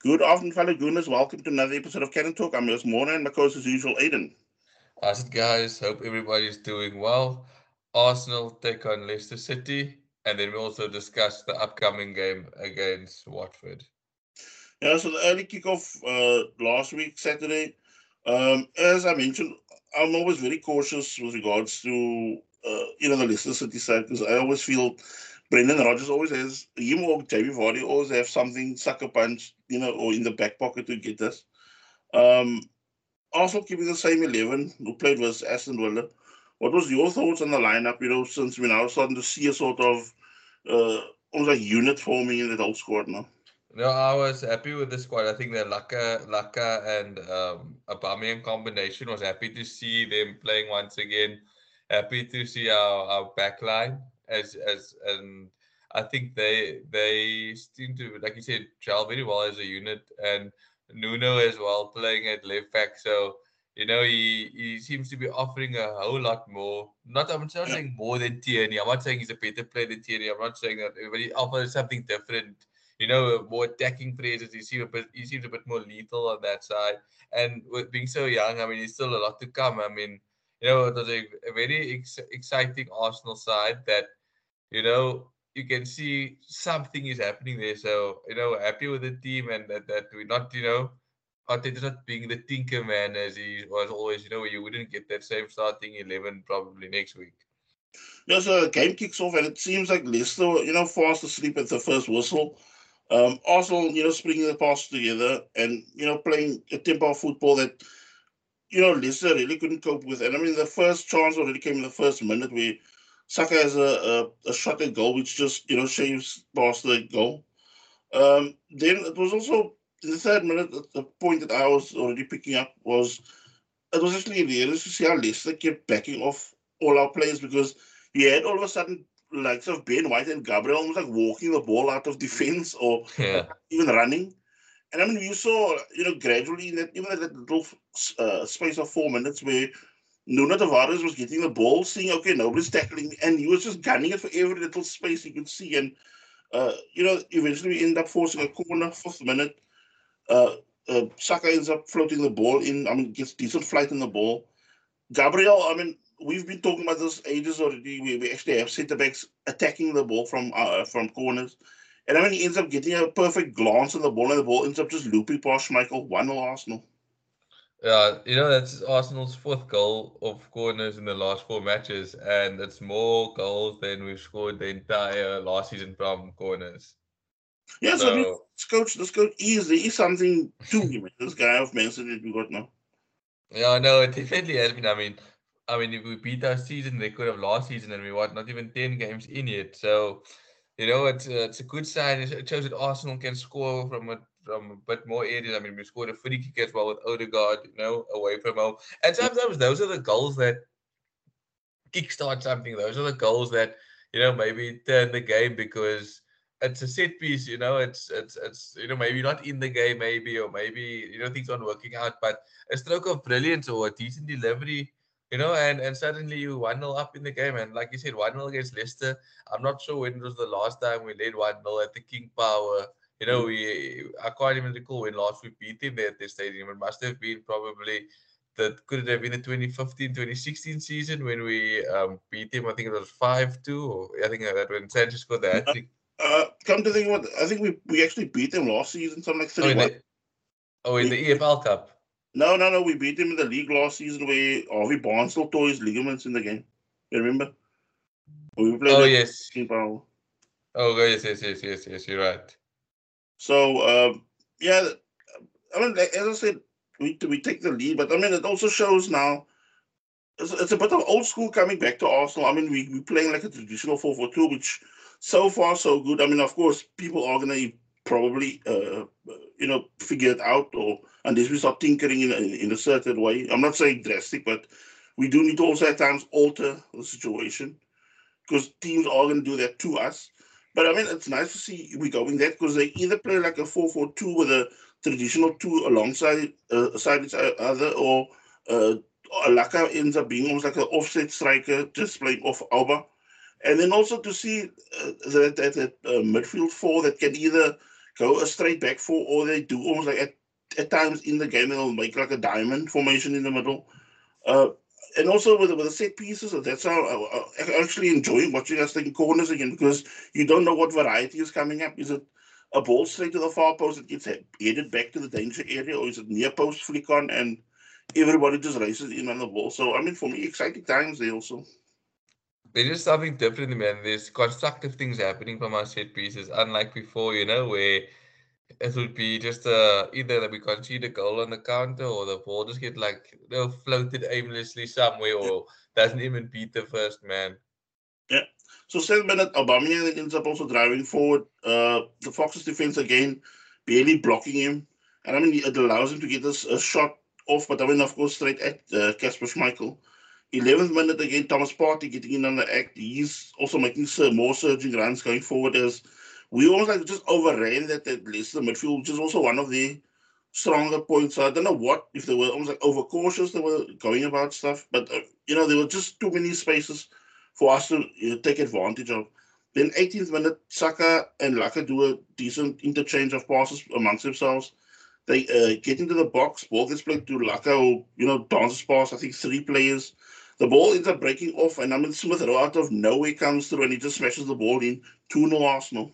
Good afternoon, fellow Gooners. Welcome to another episode of Cannon Talk. I'm your Morna and my co-host as usual, Aiden. How's it, guys? Hope everybody's doing well. Arsenal take on Leicester City, and then we also discuss the upcoming game against Watford. Yeah, so the early kickoff uh, last week, Saturday. Um, as I mentioned, I'm always very cautious with regards to uh, you know the Leicester City side because I always feel Brendan Rodgers always has him or Jamie Vardy always have something sucker punch, you know, or in the back pocket to get us. Um, also keeping the same eleven who played with Aston Villa. What was your thoughts on the lineup? You know, since we're now starting to see a sort of uh, almost like unit forming in the whole squad now. No, I was happy with the squad. I think the Laka, Laka and um, Aubameyang combination was happy to see them playing once again. Happy to see our, our back line as as and I think they they seem to like you said gel very well as a unit and Nuno as well playing at left back. So you know he he seems to be offering a whole lot more. Not I'm not saying more than Tierney. I'm not saying he's a better player than Tierney. I'm not saying that, but he offers something different. You know, more attacking phrases. He seems a bit he seems a bit more lethal on that side. And with being so young, I mean, he's still a lot to come. I mean, you know, it was a, a very ex- exciting Arsenal side that you know, you can see something is happening there. So, you know, happy with the team and that, that we're not, you know, Arteta's not being the tinker man as he was always, you know, you wouldn't get that same starting 11 probably next week. Yeah, so the game kicks off and it seems like Leicester, you know, fast asleep at the first whistle. Um, Arsenal, you know, springing the pass together and, you know, playing a tempo football that, you know, Leicester really couldn't cope with. And I mean, the first chance already came in the first minute where Saka has a, a, a shot at goal, which just, you know, shaves past the goal. Um, then it was also in the third minute, the point that I was already picking up was it was actually hilarious to see how Leicester kept backing off all our players because you had all of a sudden likes of Ben White and Gabriel almost like walking the ball out of defense or yeah. even running. And I mean, you saw, you know, gradually in that even that little uh, space of four minutes where Nuno Tavares was getting the ball, seeing, okay, nobody's tackling, and he was just gunning it for every little space he could see. And, uh, you know, eventually we end up forcing a corner, fourth minute. Uh, uh, Saka ends up floating the ball in, I mean, gets decent flight in the ball. Gabriel, I mean, we've been talking about this ages already. We, we actually have centre backs attacking the ball from uh, from corners. And I mean, he ends up getting a perfect glance on the ball, and the ball ends up just looping past Schmeichel 1 0 Arsenal. Yeah, you know that's Arsenal's fourth goal of corners in the last four matches, and it's more goals than we've scored the entire last season from corners. Yeah, so, so this coach, this coach is there is something to him. this guy of Manchester that we got now. Yeah, no, it definitely has been. I mean, I mean, if we beat our season record of last season, and we what not even ten games in yet, so you know it's uh, it's a good sign. It shows that Arsenal can score from a Um, from a bit more areas. I mean, we scored a free kick as well with Odegaard, you know, away from home. And sometimes those are the goals that kickstart something. Those are the goals that, you know, maybe turn the game because it's a set piece, you know, it's it's it's you know, maybe not in the game, maybe, or maybe you know things aren't working out, but a stroke of brilliance or a decent delivery, you know, and and suddenly you one 0 up in the game. And like you said, one 0 against Leicester. I'm not sure when was the last time we led one 0 at the King Power you know, we I can't even recall when last we beat him there at the stadium. It must have been probably that could it have been the 2015 2016 season when we um, beat him? I think it was 5 2, or I think that when Sanchez scored that. Uh, uh, come to think of it, I think we, we actually beat them last season, something like 3 oh, in the, oh, in the EFL Cup. No, no, no. We beat him in the league last season where Harvey Barnes still tore his ligaments in the game. You remember? We played oh, yes. Oh, yes, yes, yes, yes, yes. You're right. So um, yeah, I mean, as I said, we we take the lead, but I mean, it also shows now. It's, it's a bit of old school coming back to Arsenal. I mean, we we playing like a traditional four four two, which so far so good. I mean, of course, people are gonna probably uh, you know figure it out, or unless we start tinkering in a, in a certain way. I'm not saying drastic, but we do need to also at times alter the situation because teams are to do that to us. But I mean, it's nice to see we going that because they either play like a 4 4 2 with a traditional two alongside uh, side each other, or uh, Laka ends up being almost like an offset striker, just playing off Auba. And then also to see uh, that, that, that uh, midfield four that can either go a straight back four, or they do almost like at, at times in the game they'll make like a diamond formation in the middle. Uh, and also with, with the set pieces, that's how I, I actually enjoy watching us taking corners again because you don't know what variety is coming up. Is it a ball straight to the far post that gets headed back to the danger area, or is it near post flick on and everybody just races in on the ball? So, I mean, for me, exciting times there also. There is something different, man. There's constructive things happening from our set pieces, unlike before, you know, where it would be just uh, either that we concede a goal on the counter or the ball just get like you know, floated aimlessly somewhere or doesn't even beat the first man. Yeah. So seven minute Aubameyang ends up also driving forward. Uh, the Foxes defense again barely blocking him, and I mean it allows him to get a, a shot off. But I mean, of course, straight at uh, Schmeichel. 11th minute again, Thomas Partey getting in on the act. He's also making some more surging runs going forward as we almost like just overran that at least the midfield, which is also one of the stronger points. So I don't know what if they were almost like overcautious, they were going about stuff, but uh, you know there were just too many spaces for us to you know, take advantage of. Then 18th minute, Saka and Laka do a decent interchange of passes amongst themselves. They uh, get into the box, ball gets played to Laka, who, you know, dances past, I think, three players. The ball ends up breaking off, and I mean, Smith out of nowhere comes through and he just smashes the ball in 2 0 Arsenal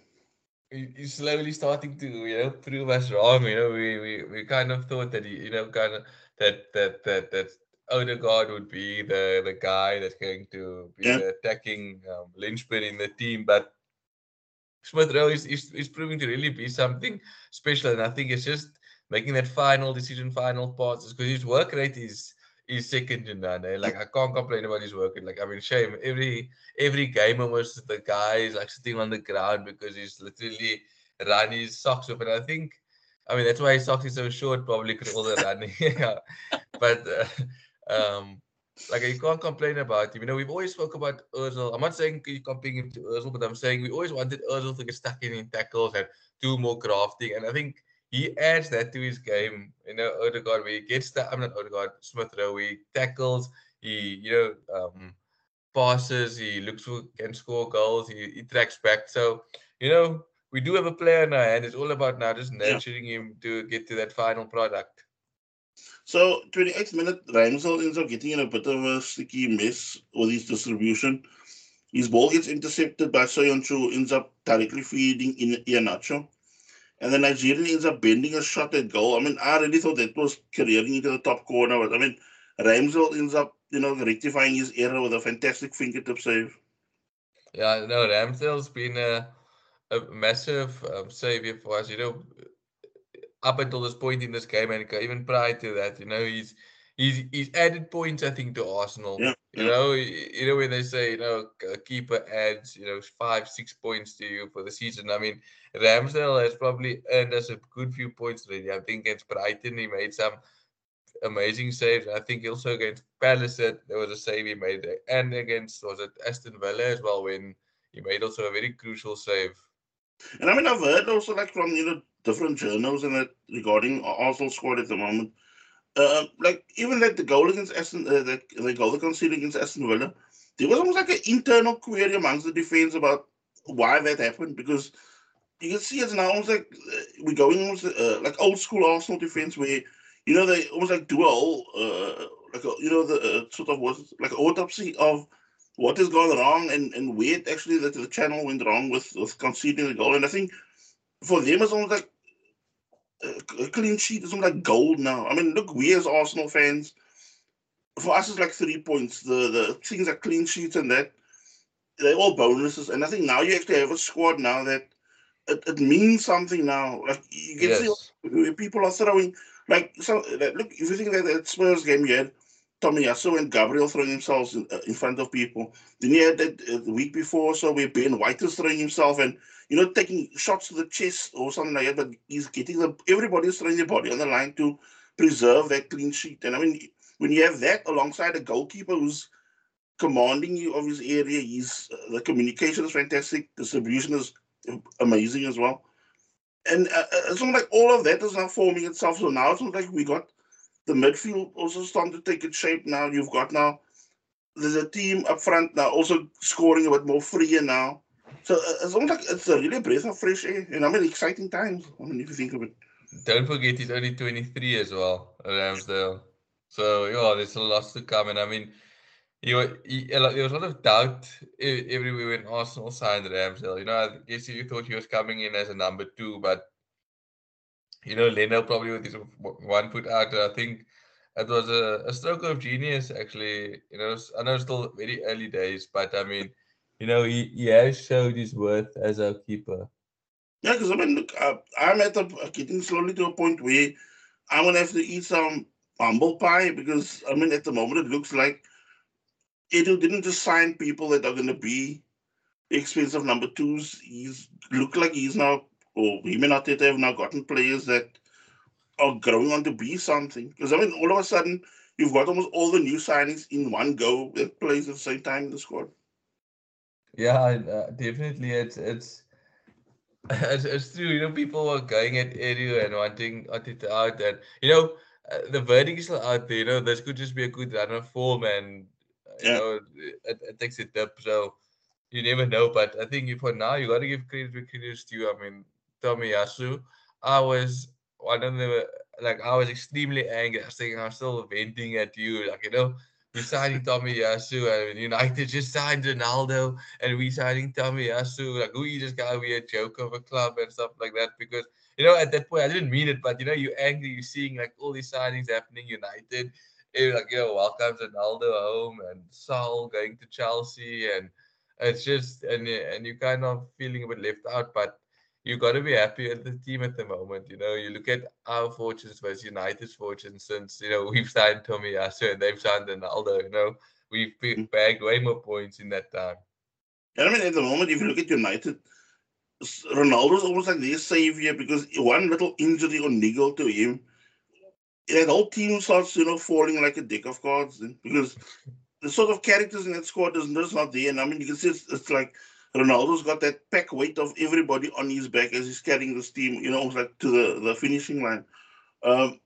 he's slowly starting to you know prove us wrong. You know, we we, we kind of thought that he, you know kind of that that that that Odegaard would be the the guy that's going to be yeah. the attacking um, linchpin in the team, but Smith Rowe is, is is proving to really be something special, and I think it's just making that final decision, final passes because his work rate is is second. Eh? Like I can't complain about his work. Like I mean, shame every every game almost the guy is like sitting on the ground because he's literally run his socks off. And I think, I mean, that's why his socks is so short, probably because all the running. yeah. But uh, um, like you can't complain about him. You know, we've always spoke about Özil. I'm not saying you comparing him to Özil, but I'm saying we always wanted Özil to get stuck in in tackles and do more crafting. And I think he adds that to his game. You know, Odegaard, where he gets the I'm not Odegaard, Smith Rowe, he tackles, he you know um, passes, he looks for can score goals, he, he tracks back. So you know we do have a player now, and it's all about now just nurturing yeah. him to get to that final product. So 28th minute, Ramsdale ends up getting in a bit of a sticky mess with his distribution. His ball gets intercepted by Soyuncu, ends up directly feeding in Iheanacho and the Nigerian ends up bending a shot at goal. I mean, I really thought that was careering into the top corner, but I mean, Ramsdale ends up, you know, rectifying his error with a fantastic fingertip save. Yeah, no, Ramsdale's been a, a massive um, savior for us. You know, up until this point in this game, and even prior to that, you know, he's he's he's added points, I think, to Arsenal. Yeah, you know, you know when they say, you know, a uh, keeper adds, you know, five, six points to you for the season. I mean, Ramsdale has probably earned us a good few points already. I think against Brighton, he made some amazing saves. I think also against Palace, there was a save he made, and against was it Aston Villa as well when he made also a very crucial save. And I mean, I've heard also like from you know different journals and that regarding Arsenal squad at the moment uh, like even like the goal against Aston, uh, the, the goal they conceded against Aston Villa, there was almost like an internal query amongst the defense about why that happened because you can see it's now almost like uh, we're going almost uh, like old school Arsenal defense where you know they almost like do a whole uh, like a, you know the uh, sort of was like autopsy of what has gone wrong and and where actually that the channel went wrong with with conceding the goal. And I think for them it's almost like a clean sheet is like gold now. I mean, look, we as Arsenal fans, for us, it's like three points. The the things are clean sheets and that they're all bonuses. And I think now you actually have a squad now that it, it means something now. Like you can yes. see people are throwing like so. Like, look, if you think that that Spurs game you had Tomiyasu and Gabriel throwing themselves in, uh, in front of people. Then you had that uh, the week before, so where Ben White is throwing himself and you know, taking shots to the chest or something like that, but he's getting the everybody's throwing their body on the line to preserve that clean sheet. And I mean, when you have that alongside a goalkeeper who's commanding you of his area, he's uh, the communication is fantastic, distribution is amazing as well. And uh, uh it's not like all of that is now forming itself. So now it's not like we got the midfield also starting to take its shape now. You've got now there's a team up front now also scoring a bit more freer now So it's almost like it's a really breath of fresh air. And I mean, exciting times. I mean, if you think of it. Don't forget he's only 23 as well, Ramsdale. So yeah, there's a lot to come. And I mean, you, you, there was a lot of doubt everywhere when Arsenal signed Ramsdale. You know, I guess you thought he was coming in as a number two, but you know, Leno probably with his one foot out. I think it was a, a stroke of genius, actually. You know, I know it's still very early days, but I mean, you know, he, he has showed his worth as a keeper. Yeah, because I mean, look, uh, I'm at a, getting slowly to a point where I'm gonna have to eat some humble pie because I mean, at the moment, it looks like Edu didn't just sign people that are gonna be expensive number twos. He's look like he's now, or he may not have now gotten players that are growing on to be something. Because I mean, all of a sudden, you've got almost all the new signings in one go that plays at the same time in the squad. Yeah, uh, definitely. It's it's it's, it's true. You know, people were going at Edu and wanting it out, and you know, uh, the verdict is out there. You know, this could just be a good run of form, and you yeah. know, it, it, takes a dip. So you never know. But I think for now, you got to give credit where credit is due. I mean, Tomiyasu, I was one of the like I was extremely angry. I was thinking I'm still venting at you, like you know we signing Tomiyasu and United just signed Ronaldo and we signing Tomiyasu. Like we just gotta be a joke of a club and stuff like that. Because you know, at that point I didn't mean it, but you know, you're angry, you're seeing like all these signings happening, United. It, like, you know, welcomes Ronaldo home and Saul going to Chelsea and it's just and and you kind of feeling a bit left out, but you got to be happy with the team at the moment. You know, you look at our fortunes versus United's fortunes since, you know, we've signed Tommy Tomiyasu and they've signed Ronaldo, you know, we've mm. bagged way more points in that time. I mean, at the moment, if you look at United, Ronaldo's almost like their savior because one little injury or niggle to him, that whole team starts, you know, falling like a deck of cards because the sort of characters in that squad is just not there. And I mean, you can see it's, it's like Ronaldo's got that pack weight of everybody on his back as he's carrying this team, you know, almost like to the, the finishing line. Um,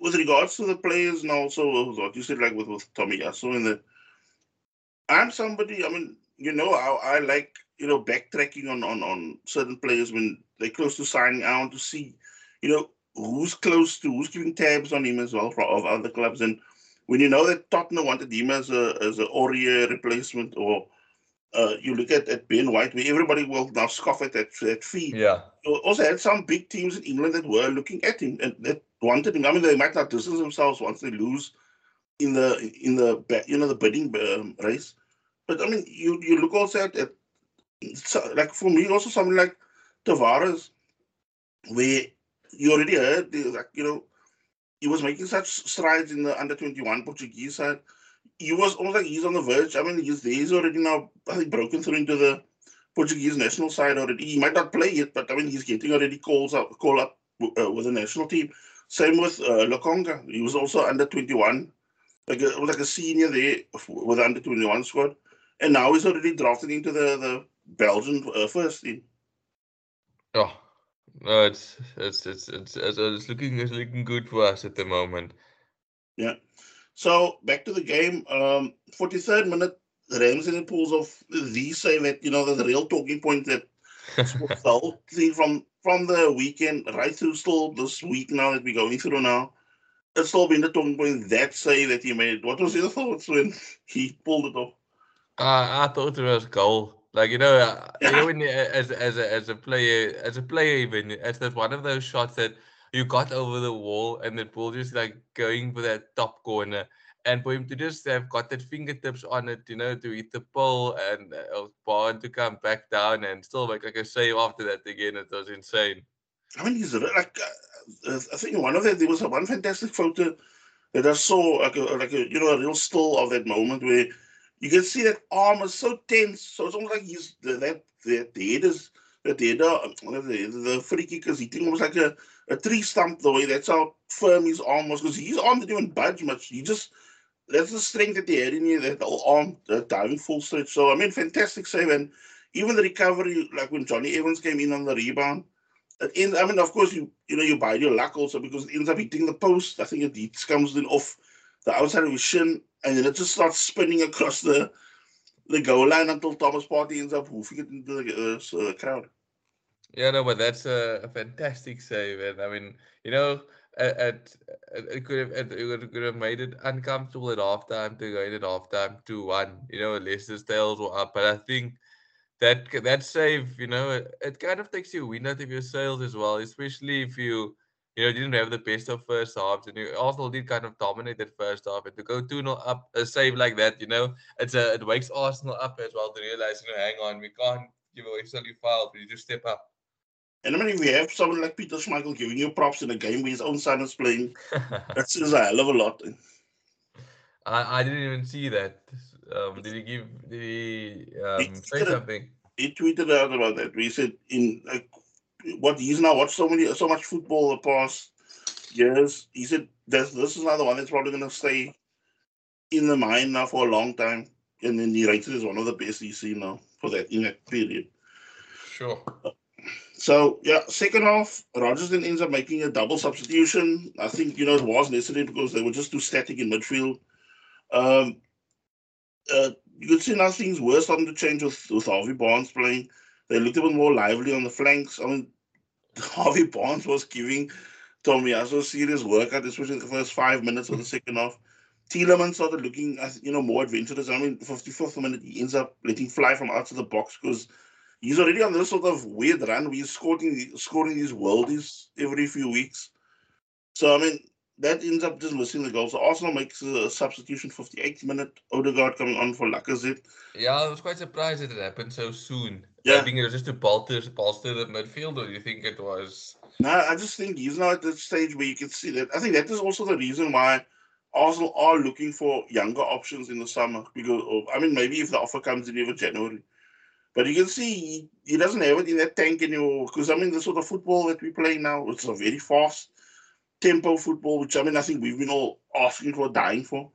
with regards to the players and also what you said, like with, with Tomiyasu and the, I'm somebody, I mean, you know, I, I like, you know, backtracking on, on, on certain players when they're close to signing. I want to see, you know, who's close to, who's giving tabs on him as well for, of other clubs. And when you know that Tottenham wanted him as a as a Aurier replacement or uh, you look at, at Ben White, where everybody will now scoff at that, that fee. Yeah. You also had some big teams in England that were looking at him and that wanted him. I mean, they might not distance themselves once they lose in the in the you know the bidding um, race, but I mean, you you look also at, at like for me also something like Tavares, where you already heard like you know he was making such strides in the under twenty one Portuguese side he was almost like he's on the verge. I mean, he's he's already now I think broken through into the Portuguese national side already. He might not play yet, but I mean he's getting already calls up call up uh, with the national team. Same with uh, Lokonga. He was also under twenty one, like a, like a senior there with the under twenty one squad, and now he's already drafted into the the Belgian uh, first team. Oh, no, it's it's it's it's it's looking it's looking good for us at the moment. Yeah. So back to the game. Um, 43rd minute, Ramsey pulls off the save that you know the real talking point that the whole thing from from the weekend right through still this week now that we're going through now. It's still been the talking point that save that he made. What was your thoughts when he pulled it off? Uh, I thought it was goal. Like you know, uh, you know when you, as as a as a player, as a player even, as that one of those shots that you got over the wall and the ball just like going for that top corner. And for him to just have got that fingertips on it, you know, to hit the pole and uh, Barn to come back down and still make like a save after that again, it was insane. I mean, he's like, uh, I think one of them, there was a one fantastic photo that I saw, like a, like a, you know, a real still of that moment where you can see that arm is so tense. So it's almost like he's that that the head is that the head, uh, the, the free kick is hitting almost like a a tree stump the way. That's how firm his arm was because his arm didn't even budge much. He just that's the strength that he had in you, that whole arm uh, diving full stretch. So I mean, fantastic save and even the recovery, like when Jonny Evans came in on the rebound. In, I mean, of course, you you know you buy your luck also because it ends up hitting the post. I think it, it comes then off the outside of his shin, and then it just starts spinning across the the goal line until Thomas Partey ends up hoofing it into the uh, crowd. Yeah, no, but that's a, a, fantastic save, and I mean, you know, at, at it could have it could have made it uncomfortable at halftime to go in at halftime two one. You know, Leicester's tails were up, but I think that that save, you know, it, it kind of takes you a wind out of your sails as well, especially if you you know, didn't have the best of first halves, and you, Arsenal did kind of dominate that first half. And to go 2 0 up, a save like that, you know, it's a, it wakes Arsenal up as well to realize, you know, hang on, we can't give away many fouls, we just step up. And I mean, if we have someone like Peter Schmeichel giving you props in a game where his own son is playing, that says a hell of a lot. I, I didn't even see that. Um, did he give? Did he, um, he say something? He tweeted out about that. We said in like what he's now watched so many so much football the past years. He said this this is another one that's probably going to stay in the mind now for a long time. And then he rated as one of the best he's seen now for that in that period. Sure. So yeah, second half, Rodgers then ends up making a double substitution. I think you know it was necessary because they were just too static in midfield. Um, uh, you could see now things were starting to change with, with Harvey Barnes playing. They looked a bit more lively on the flanks. I mean, Harvey Barnes was giving Tomiyasu serious workout, especially in the first five minutes of the second half. Tielemans started looking, you know, more adventurous. I mean, 54th minute, he ends up letting fly from outside the box because he's already on this sort of weird run where he's scoring, scoring these worldies every few weeks. So, I mean, that ends up just missing the goal. So Arsenal makes a substitution 58th minute. Odegaard coming on for Lacazette. Yeah, I was quite surprised that it happened so soon. Yeah. I think it was just to bolster, bolster the midfield, or do you think it was? No, I just think he's now at the stage where you can see that. I think that is also the reason why Arsenal are looking for younger options in the summer. Because, I mean, maybe if the offer comes in over January. But you can see he, he doesn't have it in that tank anymore. Because, I mean, the sort of football that we play now, it's a very fast tempo football, which I mean, I think we've been all asking for, dying for.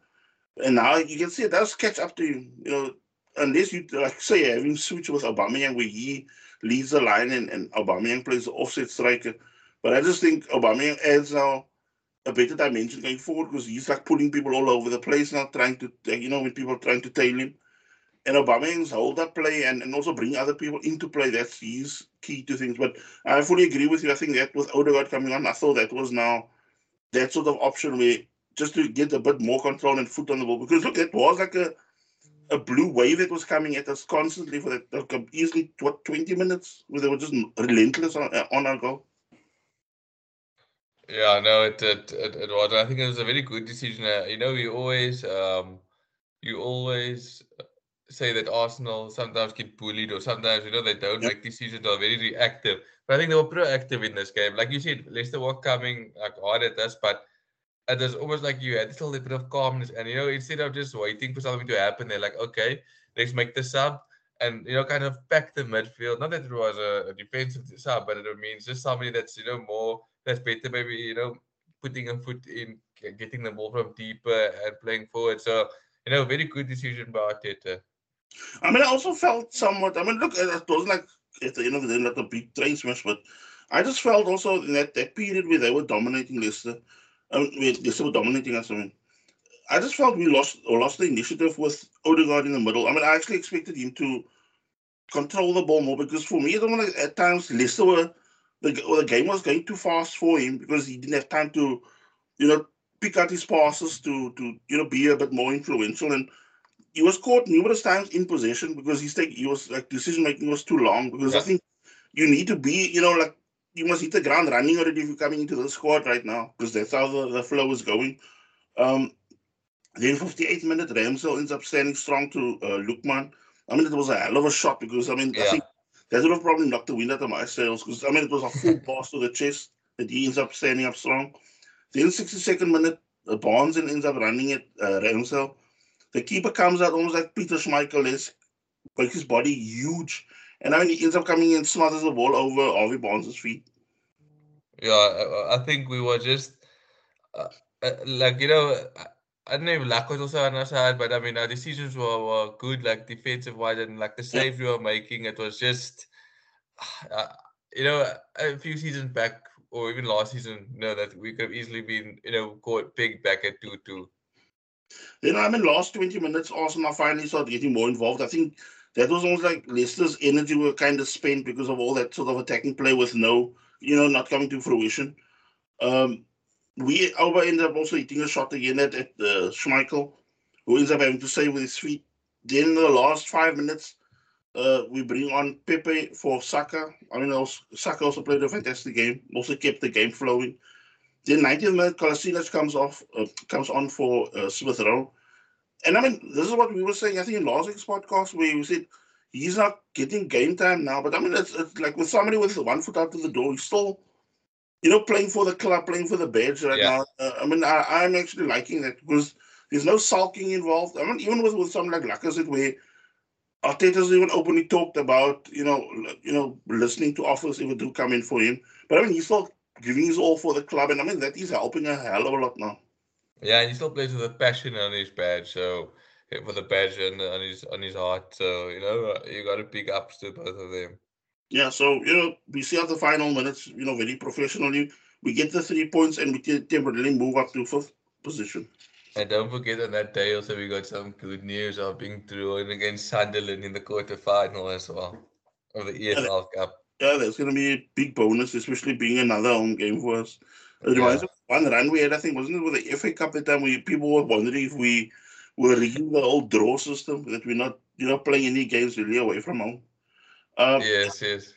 And now you can see it does catch up to you, you know, unless you, like say, having switch with Aubameyang where he leads the line and, and Aubameyang plays the offset striker. But I just think Aubameyang adds now a better dimension going forward because he's like pulling people all over the place now, trying to, you know, when people are trying to tail him. And Aubameyang's hold up play and, and also bring other people into play, that's his key to things. But I fully agree with you. I think that with Odegaard coming on, I thought that was now that sort of option where just to get a bit more control and foot on the ball. Because look, it was like a a blue wave that was coming at us constantly for that like easily what 20 minutes where they were just relentless on, on our goal. Yeah, no, it, it it, it was. I think it was a very good decision. Uh, you know, you always um, you always say that Arsenal sometimes get bullied or sometimes you know they don't yep. make decisions or very reactive. But I think they were proactive in this game. Like you said, Leicester were coming like hard at us, but it was almost like you had a little bit of calmness. And you know, instead of just waiting for something to happen, they're like, okay, let's make the sub and you know, kind of pack the midfield. Not that it was a, a defensive sub, but it means just somebody that's you know more that's better, maybe you know, putting a foot in, getting the ball from deeper and playing forward. So you know, very good decision by Arteta. I mean, I also felt somewhat. I mean, look, it wasn't like at the end of the day, not a big train smash, but I just felt also in that, that period where they were dominating Leicester, um, I mean, Leicester were dominating us. I mean, I just felt we lost or lost the initiative with Odegaard in the middle. I mean, I actually expected him to control the ball more because for me, at times Leicester were the, the game was going too fast for him because he didn't have time to, you know, pick out his passes to to you know be a bit more influential and he was caught numerous times in possession because his take he was like decision making was too long because yeah. I think you need to be you know like you must hit the ground running already if you're coming into the squad right now because that's how the, the flow is going. Um, then 58th minute Ramsdale ends up standing strong to uh, Lookman. I mean it was a hell of a shot because I mean yeah. I think that would have probably knocked the wind out of my sails because I mean it was a full pass to the chest that he ends up standing up strong. Then 62nd minute, uh, Barnes ends up running at uh, Ramsdale the keeper comes out almost like Peter Schmeichel is, but his body huge. And I mean, he ends up coming in, smothers the ball over Harvey Barnes' feet. Yeah, I think we were just uh, uh, like, you know, I don't know if luck was also on our side, but I mean, our decisions were, were good, like defensive wise, and like the saves yeah. we were making. It was just, uh, you know, a few seasons back, or even last season, you know, that we could have easily been, you know, caught big back at 2 2. Then I mean, last 20 minutes, Arsenal finally started getting more involved. I think that was almost like Leicester's energy were kind of spent because of all that sort of attacking play with no, you know, not coming to fruition. Um, we Auba ended up also hitting a shot again at, at uh, Schmeichel, who ends up having to save with his feet. Then in the last five minutes, uh, we bring on Pepe for Saka. I mean, Saka also played a fantastic game. Also kept the game flowing. Then 90th minute, Kolasinac comes off, uh, comes on for uh, Smith Rowe. And I mean, this is what we were saying. I think in last week's podcast where we said he's not getting game time now. But I mean, it's, it's like with somebody with one foot out of the door, he's still, you know, playing for the club, playing for the badge right yeah. now. Uh, I mean, I, I'm actually liking that because there's no sulking involved. I mean, even with, with something like Lacazette, where Arteta's even openly talked about, you know, you know, listening to offers if it do come in for him. But I mean, he's still giving his all for the club, and I mean that is helping a hell of a lot now. Yeah, and he still plays with a passion on his badge, so for the badge and on his on his heart. So you know, uh, you got to pick ups to both of them. Yeah, so you know, we see out the final minutes, you know, very professionally. We get the three points, and we temporarily move up to fifth position. And don't forget on that day also we got some good news of being through against Sunderland in the quarterfinal as well of the yeah, Cup. Yeah, that's going to be a big bonus, especially being another home game for us. It reminds yeah. of one run we had, I think, wasn't it with the FA Cup at the time we people were wondering if we were rigging the old draw system, that we're not, you know, playing any games really away from home. Um, yes, yes.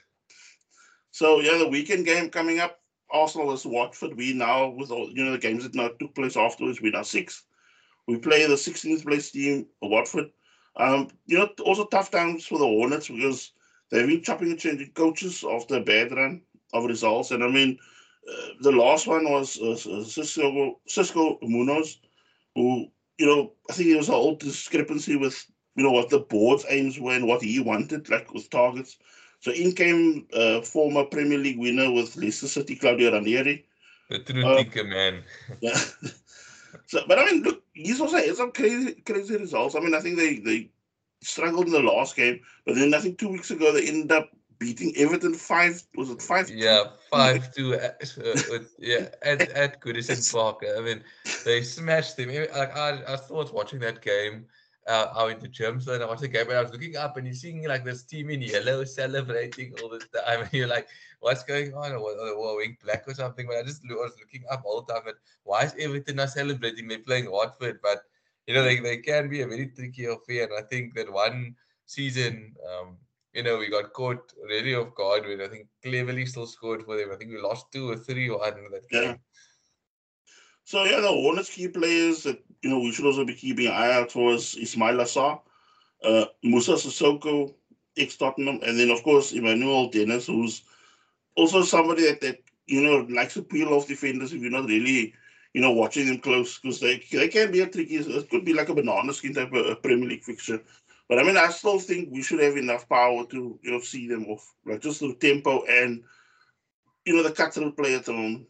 So, yeah, the weekend game coming up, Arsenal is Watford. We now, with all, you know, the games that now took place afterwards, we now six. We play the 16th place team, Watford. Um, you know, also tough times for the Hornets because they've been chopping and changing coaches after a bad run of results. And I mean, uh, the last one was uh, Xisco, Xisco Munoz, who, you know, I think there was a whole discrepancy with, you know, what the board's aims were and what he wanted, like with targets. So in came uh, former Premier League winner with Leicester City, Claudio Ranieri. The true uh, tinker, man. yeah. so, but I mean, look, he's also had some crazy, crazy results. I mean, I think they, they struggled in the last game, but then I think two weeks ago they ended up beating Everton five. Was it five? Yeah, five two. Uh, uh, yeah, at at Goodison Park. I mean, they smashed them. Like I, I thought watching that game. Uh, I went to gym, so then I watched the game, and I was looking up, and you're seeing like this team in yellow celebrating all the time, and you're like, "What's going on? Or, or wearing black or something?" But I just was looking up all the time, and why is Everton not celebrating? They're playing Watford, but you know they, they can be a very tricky affair, and I think that one season um, you know, we got caught really off guard when I think Cleverley still scored for them. I think we lost two or three or one that game. Yeah. So yeah, the Hornets key players that you know we should also be keeping an eye out for is Ismaila Sarr, uh, Moussa Sissoko, ex Tottenham, and then of course Emmanuel Dennis, who's also somebody that, that you know likes to peel off defenders if you're not really you know watching them close because they they can be a tricky. It could be like a banana skin type of a Premier League fixture. But I mean, I still think we should have enough power to you know see them off, like just the tempo and you know the cutthroat play at the.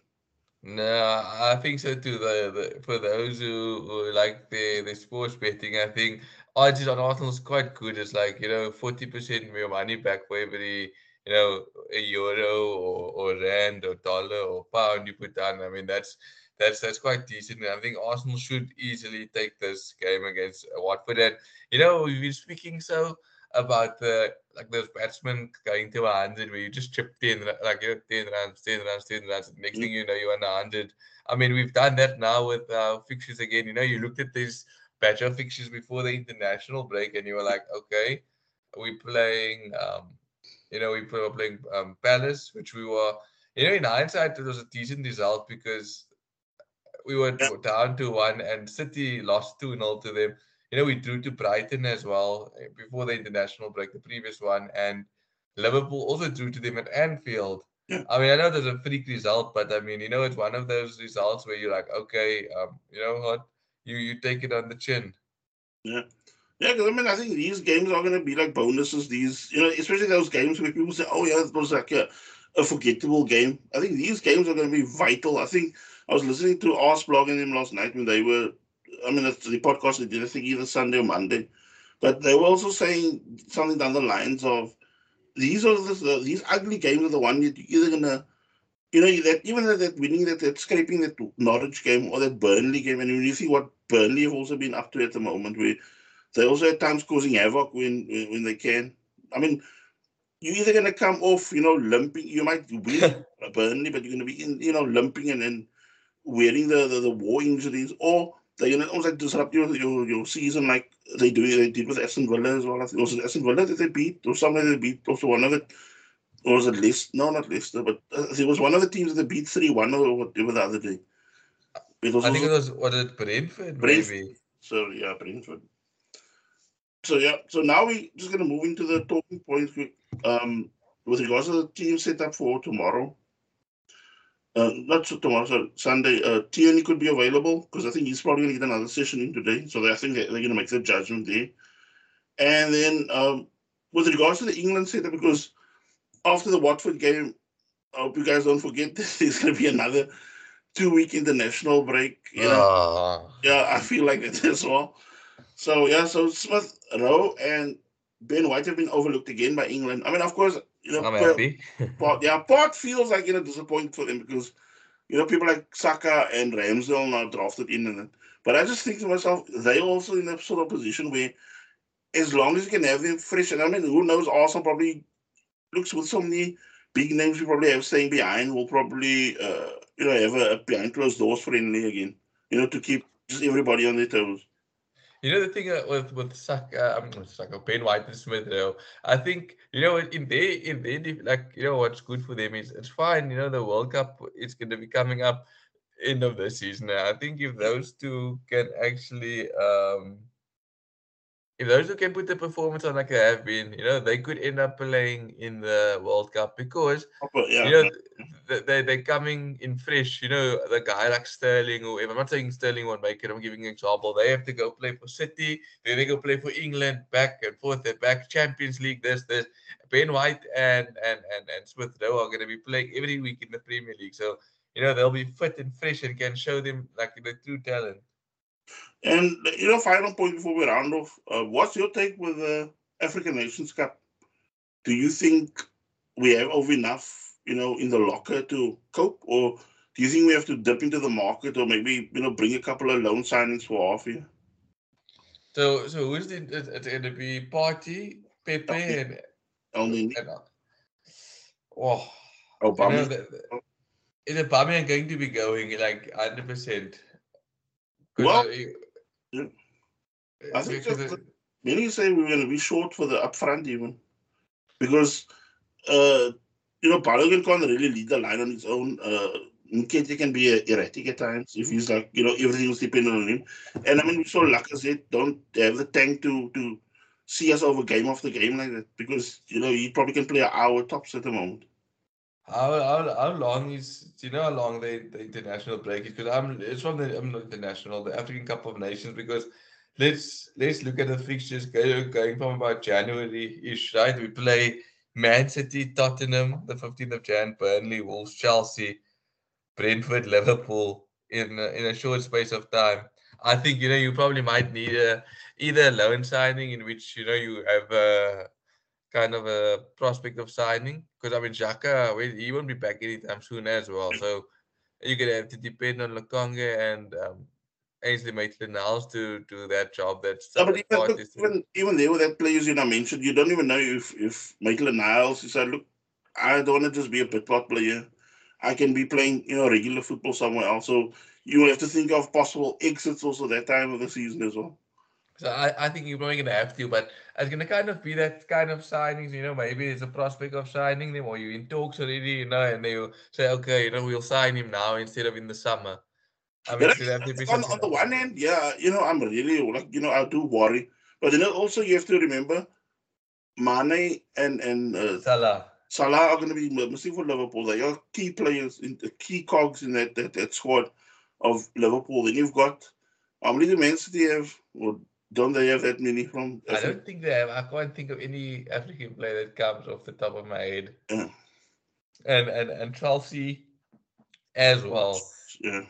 No, I think so too. The, the for those who, who like the the sports betting, I think odds on Arsenal is quite good. It's like you know forty percent of your money back for every you know a euro or, or rand or dollar or pound you put down. I mean that's that's that's quite decent. I think Arsenal should easily take this game against Watford. And you know, we've been speaking so about the like those batsmen going to a hundred where you just chip in like you know, ten runs, ten runs, ten runs. Next thing you know, you're on a hundred. I mean, we've done that now with uh, fixtures again. You know, you looked at these batch of fixtures before the international break, and you were like, okay, we're playing. Um, you know, we were playing um, Palace, which we were. You know, in hindsight, it was a decent result because we were down to one, and City lost 2 0 to them. You know, we drew to Brighton as well eh, before the international break, the previous one, and Liverpool also drew to them at Anfield. Yeah. I mean, I know there's a freak result, but I mean, you know, it's one of those results where you're like, okay, um, you know what, you you take it on the chin. Yeah. Yeah, because I mean, I think these games are going to be like bonuses. These, you know, especially those games where people say, "Oh yeah, it was like a, a forgettable game." I think these games are going to be vital. I think I was listening to Ars blogging them last night when they were, I mean, it's the podcast they did, I think either Sunday or Monday, but they were also saying something down the lines of these are the, these ugly games are the one you're either gonna, you know, that even that, winning that, that scraping that Norwich game or that Burnley game, and when you see what Burnley have also been up to at the moment. Where they're also at times causing havoc when when they can. I mean, you're either going to come off, you know, limping. You might win Burnley, but you're going to be, in, you know, limping and then wearing the, the, the war injuries, or they're going to almost like disrupt your, your, your season like they do they did with Aston Villa as well. I think it was Aston Villa that they beat, or somebody they beat, also one of it. Or was it Leicester? No, not Leicester, but uh, it was one of the teams that they beat 3 1 or whatever the other day. It was I think it was, was it Brentford, Brentford. maybe? So, yeah, Brentford. So, yeah, so now we're just going to move into the talking points um, with regards to the team setup for tomorrow, uh, not tomorrow, so Sunday, uh, Tierney could be available because I think he's probably going to get another session in today. So I think they're, going to make the judgment there. And then um, with regards to the England setup, because after the Watford game, I hope you guys don't forget there's going to be another two week international break. You know? Uh. Yeah, I feel like it as well. So yeah, so Smith Rowe and Ben White have been overlooked again by England. I mean, of course, you know, I'm happy. part, yeah, part feels like you know disappointing for them because you know people like Saka and Ramsdale now drafted in, and but I just think to myself, they also in a sort of position where, as long as you can have them fresh, and I mean, who knows? Arsenal probably looks with so many big names we probably have staying behind. Will probably uh, you know have a, a behind closed doors friendly again. You know, to keep just everybody on their toes. You know the thing uh, with with Saka, um, Ben White and Smith Rowe. I think you know in their in their like you know what's good for them is it's fine. You know the World Cup is going to be coming up end of the season. I think if those two can actually um if those who can put the performance on like they have been, you know, they could end up playing in the World Cup because oh, yeah. you know they they're coming in fresh. You know, the guy like Sterling or I'm not saying Sterling won't make it. I'm giving an example. They have to go play for City, then they go play for England, back and forth. They're back Champions League. This this Ben White and and and and Smith Rowe are going to be playing every week in the Premier League. So you know they'll be fit and fresh and can show them like the true talent. And you know, final point before we round off, uh, what's your take with the African Nations Cup? Do you think we have over enough, you know, in the locker to cope, or do you think we have to dip into the market, or maybe you know, bring a couple of loan signings for half year? So, so who's the? It's going to be Partey, Pepe, and only. And, uh, oh, Obama. You know, the, the, is Aubameyang going to be going like hundred percent? Well, yeah. I think just, many say we're going to be short for the upfront even because uh, you know Balogun can't really lead the line on his own. Uh, Nketiah can be erratic at times if he's like you know everything's dependent on him. And I mean we saw Lacazette don't have the tank to to see us over game after game like that because you know he probably can play an hour tops at the moment. How, how how long is do you know how long the, the international break is? Because I'm it's from the I'm not international, the African Cup of Nations. Because let's let's look at the fixtures going going from about January ish, right? We play Man City, Tottenham, the 15th of Jan, Burnley, Wolves, Chelsea, Brentford, Liverpool in a, in a short space of time. I think you know you probably might need a either a loan signing in which you know you have a kind of a prospect of signing because I mean Xhaka, he won't be back anytime soon as well. So you're gonna have to depend on Lokonga and um, Ainsley Maitland-Niles to do that job. That's no, but even, even, even there with that players you know mentioned, you don't even know if if Maitland-Niles. He said, "Look, I don't want to just be a pit pot player. I can be playing you know regular football somewhere else." So you have to think of possible exits also that time of the season as well. So I, I think you're probably going to have to, but it's going to kind of be that kind of signings, you know, maybe there's a prospect of signing them or you're in talks already, you know, and they'll say, okay, you know, we'll sign him now instead of in the summer. I mean, on, on the one hand, yeah, you know, I'm really like, you know, I do worry, but you know, also you have to remember, Mane and and uh, Salah. Salah are going to be missing for Liverpool. They are key players, in the key cogs in that, that that squad of Liverpool. Then you've got how many do Man City have? Or don't they have that many from? I don't think they have. I can't think of any African player that comes off the top of my head. Yeah. And and and Chelsea as well. Yeah.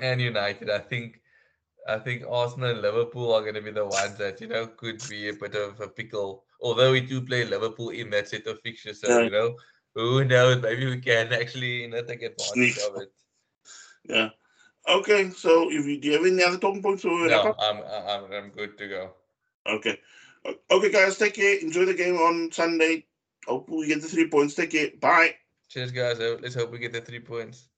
And United. I think I think Arsenal and Liverpool are going to be the ones that you know could be a bit of a pickle. Although we do play Liverpool in that set of fixtures, so yeah. you know who knows? Maybe we can actually you know take advantage Sneak. of it. Yeah. Okay, so if you do you have any other talking points? Or No, I'm I'm I'm good to go. Okay. Okay, guys, take care. Enjoy the game on Sunday. Hope we get the three points. Take care. Bye. Cheers, guys. Let's hope we get the three points.